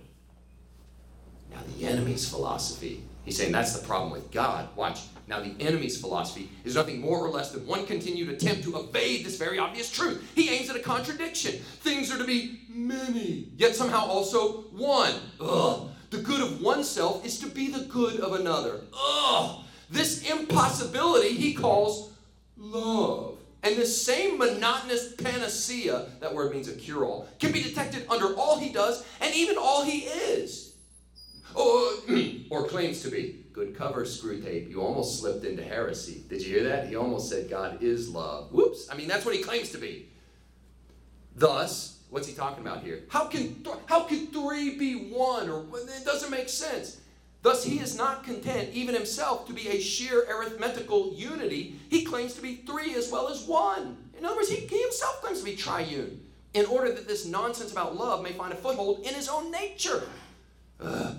Enemy's philosophy, he's saying that's the problem with God. Watch. Now, the enemy's philosophy is nothing more or less than one continued attempt to evade this very obvious truth. He aims at a contradiction. Things are to be many, yet somehow also one. Ugh. The good of oneself is to be the good of another. Ugh. This impossibility he calls love. And this same monotonous panacea, that word means a cure all, can be detected under all he does and even all he is. Or, oh, [CLEARS THROAT] or claims to be. Good cover, Screwtape. You almost slipped into heresy. Did you hear that? He almost said God is love. Whoops. I mean, that's what he claims to be. Thus, what's he talking about here? How can, how can three be one? Or it doesn't make sense. Thus, he is not content, even himself, to be a sheer arithmetical unity. He claims to be three as well as one. In other words, he, he himself claims to be triune, in order that this nonsense about love may find a foothold in his own nature. Ugh.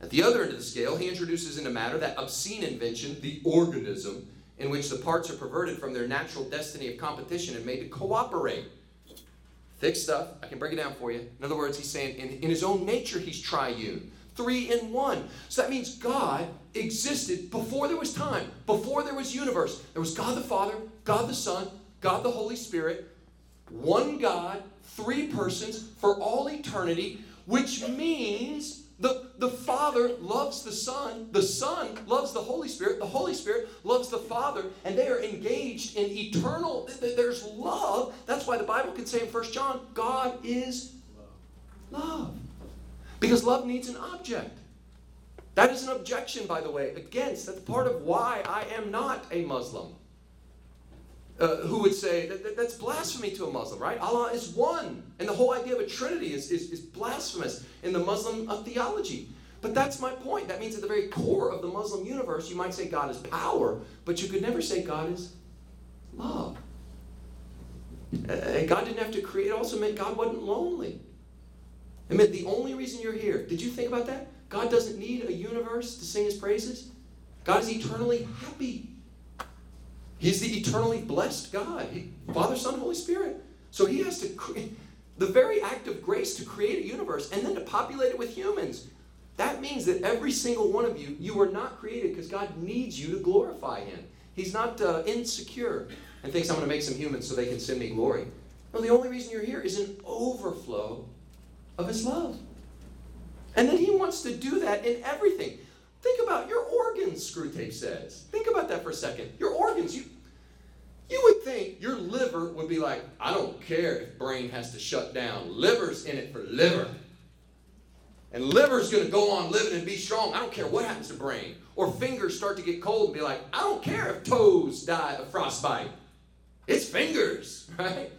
At the other end of the scale, he introduces into matter that obscene invention, the organism, in which the parts are perverted from their natural destiny of competition and made to cooperate. Thick stuff. I can break it down for you. In other words, he's saying in, in his own nature, he's triune three in one. So that means God existed before there was time, before there was universe. There was God the Father, God the Son, God the Holy Spirit, one God, three persons for all eternity, which means the, the Father loves the Son, the Son loves the Holy Spirit, the Holy Spirit loves the Father, and they are engaged in eternal, there's love. That's why the Bible can say in 1 John, God is love. Because love needs an object. That is an objection, by the way, against. That's part of why I am not a Muslim. Uh, who would say that, that, that's blasphemy to a Muslim, right? Allah is one. And the whole idea of a trinity is, is, is blasphemous in the Muslim theology. But that's my point. That means at the very core of the Muslim universe, you might say God is power, but you could never say God is love. Uh, God didn't have to create, it also meant God wasn't lonely. It meant the only reason you're here. Did you think about that? God doesn't need a universe to sing his praises. God is eternally happy. He's the eternally blessed God. He, Father, Son, Holy Spirit. So he has to create the very act of grace to create a universe and then to populate it with humans. That means that every single one of you, you were not created because God needs you to glorify him. He's not uh, insecure and thinks I'm going to make some humans so they can send me glory. No, the only reason you're here is an overflow of his love. And then he wants to do that in everything. Think about your organs, Screwtape says. Think about that for a second. Your organs, you you would think your liver would be like, I don't care if brain has to shut down. Liver's in it for liver. And liver's to go on living and be strong. I don't care what happens to brain. Or fingers start to get cold and be like, I don't care if toes die of frostbite. It's fingers, [LAUGHS] right?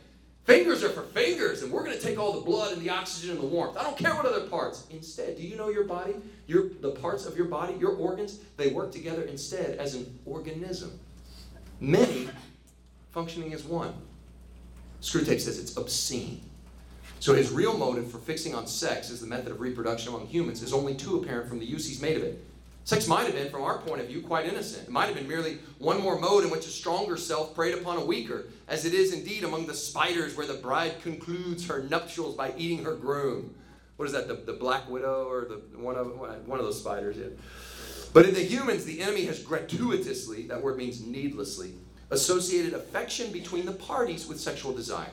Fingers are for fingers, and we're going to take all the blood and the oxygen and the warmth. I don't care what other parts. Instead, do you know your body? Your, the parts of your body, your organs, they work together instead as an organism. Many functioning as one. Screwtape says it's obscene. So his real motive for fixing on sex as the method of reproduction among humans is only too apparent from the use he's made of it. Sex might have been, from our point of view, quite innocent. It might have been merely one more mode in which a stronger self preyed upon a weaker, as it is indeed among the spiders where the bride concludes her nuptials by eating her groom. What is that, the, the black widow or the one of one of those spiders? Yeah. But in the humans, the enemy has gratuitously, that word means needlessly, associated affection between the parties with sexual desire.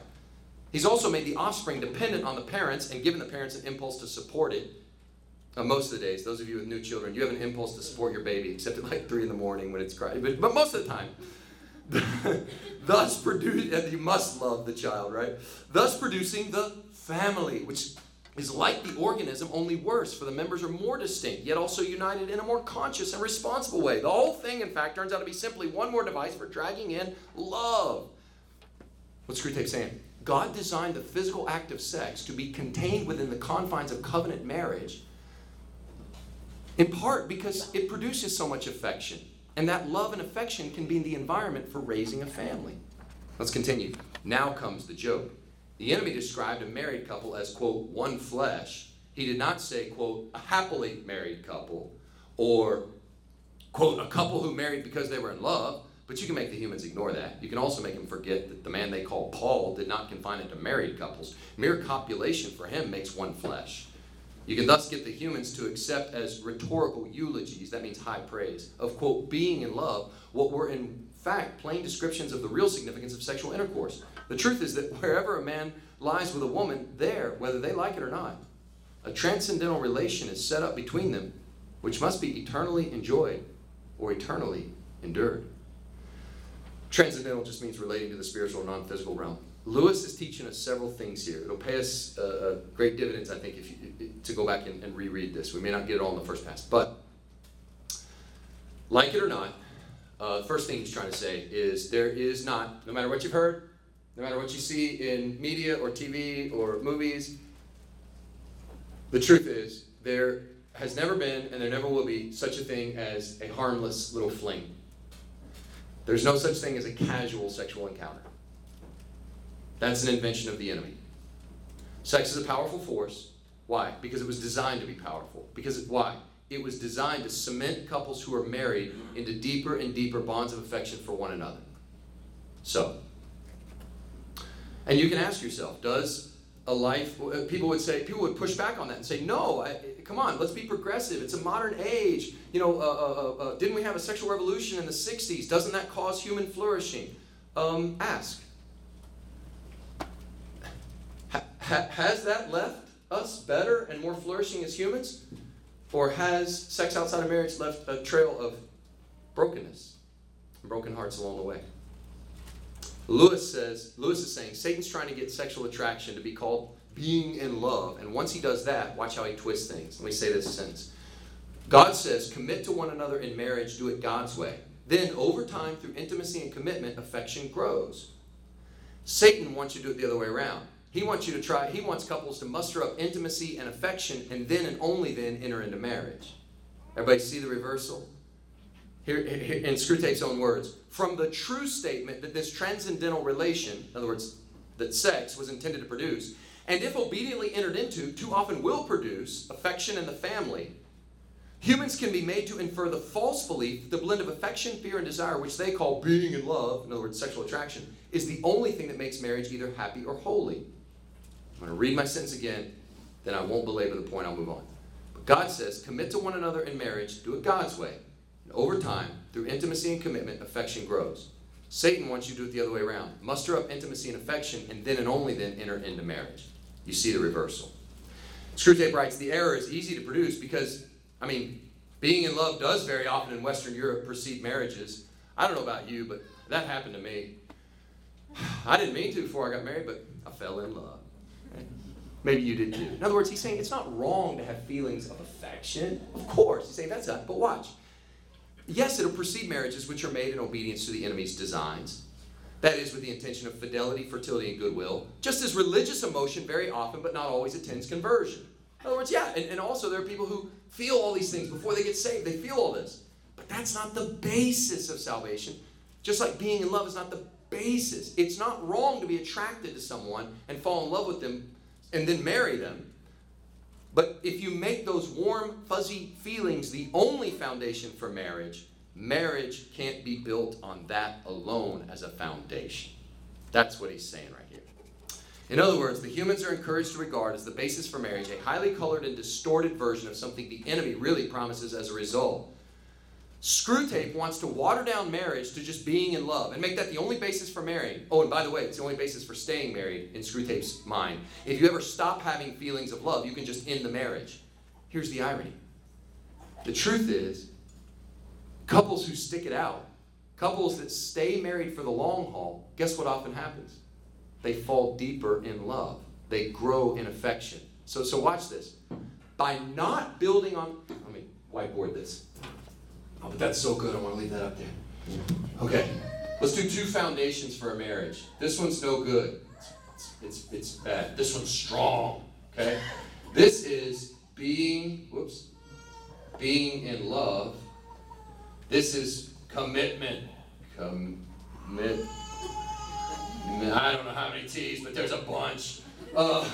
He's also made the offspring dependent on the parents and given the parents an impulse to support it uh, most of the days, those of you with new children, you have an impulse to support your baby, except at like 3 in the morning when it's crying. But, but most of the time, [LAUGHS] thus produce, and you must love the child, right? Thus producing the family, which is like the organism, only worse, for the members are more distinct, yet also united in a more conscious and responsible way. The whole thing, in fact, turns out to be simply one more device for dragging in love. What's Screwtape saying? God designed the physical act of sex to be contained within the confines of covenant marriage in part because it produces so much affection. And that love and affection can be the environment for raising a family. Let's continue. Now comes the joke. The enemy described a married couple as, quote, one flesh. He did not say, quote, a happily married couple or, quote, a couple who married because they were in love. But you can make the humans ignore that. You can also make them forget that the man they call Paul did not confine it to married couples. Mere copulation for him makes one flesh. You can thus get the humans to accept as rhetorical eulogies, that means high praise, of, quote, being in love, what were in fact plain descriptions of the real significance of sexual intercourse. The truth is that wherever a man lies with a woman, there, whether they like it or not, a transcendental relation is set up between them, which must be eternally enjoyed or eternally endured. Transcendental just means relating to the spiritual non physical realm. Lewis is teaching us several things here. It'll pay us uh, uh, great dividends, I think, if you, to go back and, and reread this. We may not get it all in the first pass, but like it or not, uh, first thing he's trying to say is there is not, no matter what you've heard, no matter what you see in media or TV or movies, the truth is there has never been and there never will be such a thing as a harmless little fling. There's no such thing as a casual sexual encounter. That's an invention of the enemy. Sex is a powerful force. Why? Because it was designed to be powerful. Because why? It was designed to cement couples who are married into deeper and deeper bonds of affection for one another. So, and you can ask yourself, does a life, uh, people would say, people would push back on that and say, no, I, come on, let's be progressive. It's a modern age. You know, uh, uh, uh, uh didn't we have a sexual revolution in the 60s? Doesn't that cause human flourishing? Um, ask. Ha- has that left us better and more flourishing as humans? Or has sex outside of marriage left a trail of brokenness and broken hearts along the way? Lewis says, Lewis is saying Satan's trying to get sexual attraction to be called being in love. And once he does that, watch how he twists things. Let me say this sentence. God says, commit to one another in marriage, do it God's way. Then, over time, through intimacy and commitment, affection grows. Satan wants you to do it the other way around. He wants you to try, he wants couples to muster up intimacy and affection and then and only then enter into marriage. Everybody see the reversal? Here, here in Screwtape's own words, from the true statement that this transcendental relation, in other words, that sex was intended to produce, and if obediently entered into, too often will produce affection in the family, humans can be made to infer the false belief that the blend of affection, fear, and desire, which they call being in love, in other words, sexual attraction, is the only thing that makes marriage either happy or holy. I'm going to read my sentence again, then I won't belabor the point, I'll move on. But God says, commit to one another in marriage, do it God's way. And over time, through intimacy and commitment, affection grows. Satan wants you to do it the other way around. Muster up intimacy and affection, and then and only then enter into marriage. You see the reversal. Screwtape writes, the error is easy to produce because, I mean, being in love does very often in Western Europe precede marriages. I don't know about you, but that happened to me. [SIGHS] I didn't mean to before I got married, but I fell in love. Maybe you did too. In other words, he's saying it's not wrong to have feelings of affection. Of course, he's saying that's not. But watch. Yes, it'll precede marriages which are made in obedience to the enemy's designs. That is, with the intention of fidelity, fertility, and goodwill. Just as religious emotion very often, but not always, attends conversion. In other words, yeah, and, and also there are people who feel all these things before they get saved. They feel all this. But that's not the basis of salvation. Just like being in love is not the basis. It's not wrong to be attracted to someone and fall in love with them and then marry them. But if you make those warm, fuzzy feelings the only foundation for marriage, marriage can't be built on that alone as a foundation. That's what he's saying right here. In other words, the humans are encouraged to regard as the basis for marriage a highly colored and distorted version of something the enemy really promises as a result. Screwtape wants to water down marriage to just being in love and make that the only basis for marrying. Oh, and by the way, it's the only basis for staying married in Screwtape's mind. If you ever stop having feelings of love, you can just end the marriage. Here's the irony the truth is, couples who stick it out, couples that stay married for the long haul, guess what often happens? They fall deeper in love, they grow in affection. So, so watch this. By not building on, let me whiteboard this. Oh, but that's so good. I want to leave that up there. Okay. Let's do two foundations for a marriage. This one's no good. It's, it's, it's bad. This one's strong. Okay? This is being, whoops, being in love. This is commitment. Commit. I don't know how many T's, but there's a bunch. Uh,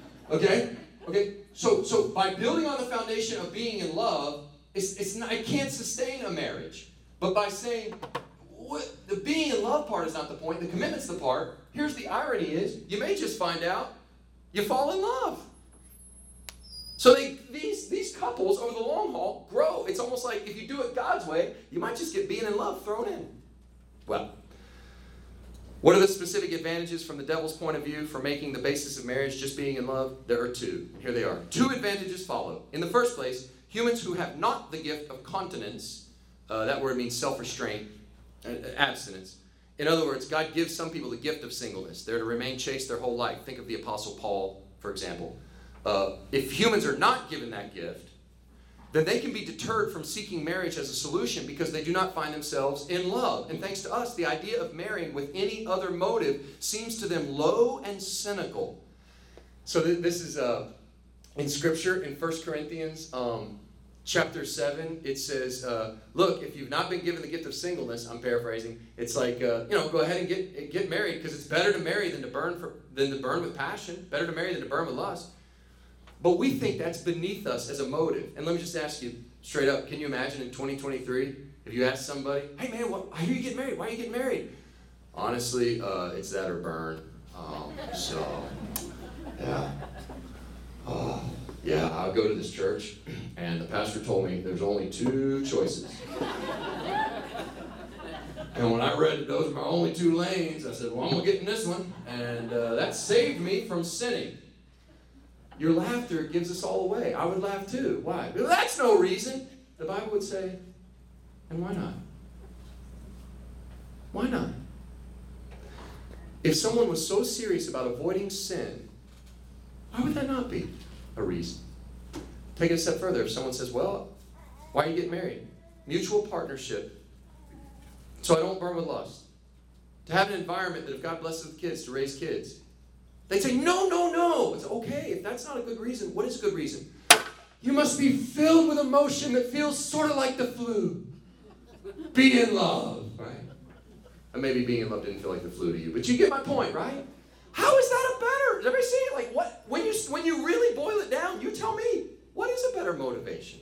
[LAUGHS] okay? Okay? So, so by building on the foundation of being in love, it's, it's not, it can't sustain a marriage. But by saying, what, the being in love part is not the point, the commitment's the part, here's the irony is, you may just find out you fall in love. So they, these, these couples over the long haul grow. It's almost like if you do it God's way, you might just get being in love thrown in. Well, what are the specific advantages from the devil's point of view for making the basis of marriage just being in love? There are two. Here they are. Two advantages follow. In the first place, humans who have not the gift of continence, uh, that word means self restraint, abstinence. In other words, God gives some people the gift of singleness. They're to remain chaste their whole life. Think of the Apostle Paul, for example. Uh, if humans are not given that gift, then they can be deterred from seeking marriage as a solution because they do not find themselves in love. And thanks to us, the idea of marrying with any other motive seems to them low and cynical. So th- this is uh, in Scripture in 1 Corinthians um, chapter 7. It says, uh, look, if you've not been given the gift of singleness, I'm paraphrasing, it's like, uh, you know, go ahead and get, get married because it's better to marry than to burn for, than to burn with passion, better to marry than to burn with lust. But we think that's beneath us as a motive. And let me just ask you straight up can you imagine in 2023 if you ask somebody, hey man, what, how are you getting married? Why are you getting married? Honestly, uh, it's that or burn. Um, so, yeah. Uh, yeah, I'll go to this church, and the pastor told me there's only two choices. And when I read that those are my only two lanes, I said, well, I'm going to get in this one. And uh, that saved me from sinning. Your laughter gives us all away. I would laugh too. Why? Well, that's no reason. The Bible would say, and why not? Why not? If someone was so serious about avoiding sin, why would that not be a reason? Take it a step further. If someone says, Well, why are you getting married? Mutual partnership. So I don't burn with lust. To have an environment that if God blesses with kids, to raise kids. They say, no, no, no. It's okay. If that's not a good reason, what is a good reason? You must be filled with emotion that feels sort of like the flu. Be in love, right? And maybe being in love didn't feel like the flu to you, but you get my point, right? How is that a better? Does everybody see it? Like what? When you when you really boil it down, you tell me what is a better motivation.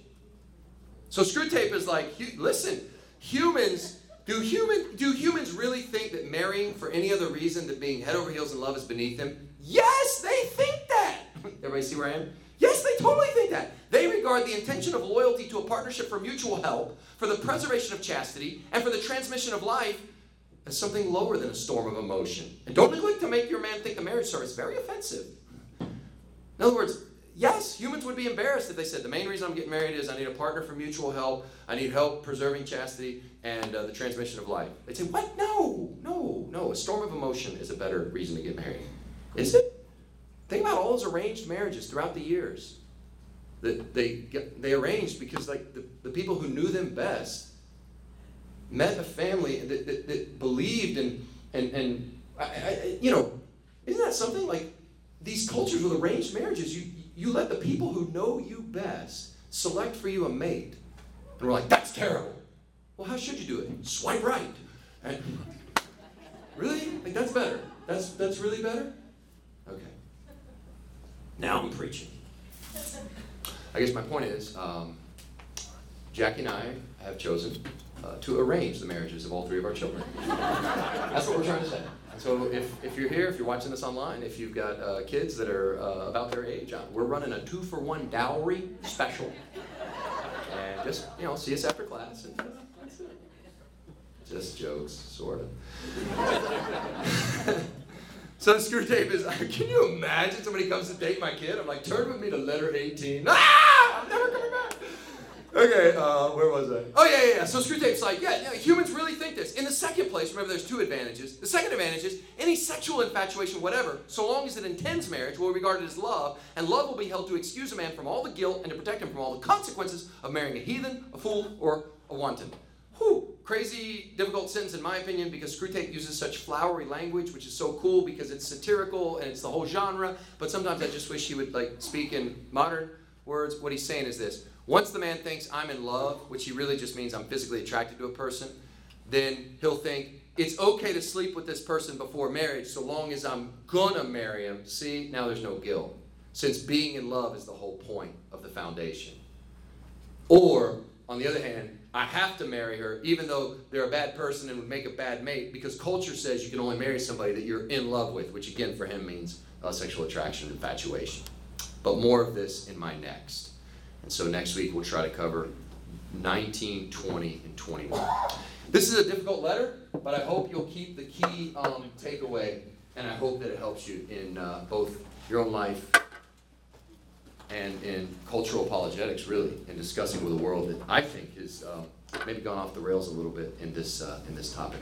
So Screwtape is like, listen, humans do human do humans really think that marrying for any other reason than being head over heels in love is beneath them? Yes, they think that. [LAUGHS] Everybody see where I am? Yes, they totally think that. They regard the intention of loyalty to a partnership for mutual help, for the preservation of chastity, and for the transmission of life as something lower than a storm of emotion. And don't neglect to make your man think the marriage service very offensive. In other words, yes, humans would be embarrassed if they said, the main reason I'm getting married is I need a partner for mutual help, I need help preserving chastity and uh, the transmission of life. They'd say, what? No, no, no. A storm of emotion is a better reason to get married. Is it? Think about all those arranged marriages throughout the years that they, get, they arranged because like the, the people who knew them best met a family that, that, that believed and, and, and I, I, you know, isn't that something? Like these cultures with arranged marriages, you, you let the people who know you best select for you a mate. And we're like, that's terrible. Well, how should you do it? Swipe right. And really? Like that's better. That's that's really better? Okay. Now I'm preaching. I guess my point is, um, Jackie and I have chosen uh, to arrange the marriages of all three of our children. [LAUGHS] That's what we're trying to say. So if, if you're here, if you're watching this online, if you've got uh, kids that are uh, about their age, uh, we're running a two for one dowry special. And just, you know, see us after class. And, that's [LAUGHS] it. just jokes, sort of. [LAUGHS] so Screwtape is, can you imagine somebody comes to date my kid? I'm like, turn with me to letter 18. Ah! I'm never coming back. Okay, uh, where was I? Oh, yeah, yeah, yeah. So Screwtape's like, yeah, yeah, humans really think this. In the second place, remember there's two advantages. The second advantage is any sexual infatuation, whatever, so long as it intends marriage, will be regarded as love, and love will be held to excuse a man from all the guilt and to protect him from all the consequences of marrying a heathen, a fool, or a wanton. Whew, crazy, difficult sentence in my opinion because Screwtape uses such flowery language, which is so cool because it's satirical and it's the whole genre. But sometimes I just wish he would like speak in modern words. What he's saying is this: once the man thinks I'm in love, which he really just means I'm physically attracted to a person, then he'll think it's okay to sleep with this person before marriage so long as I'm gonna marry him. See, now there's no guilt since being in love is the whole point of the foundation. Or on the other hand, I have to marry her, even though they're a bad person and would make a bad mate, because culture says you can only marry somebody that you're in love with, which again for him means uh, sexual attraction, infatuation. but more of this in my next. And so next week we'll try to cover 19, 20, and 21. This is a difficult letter, but I hope you'll keep the key um, takeaway, and I hope that it helps you in uh, both your own life and in cultural apologetics, really, in discussing with a world that I think has um, maybe gone off the rails a little bit in this uh, in this topic.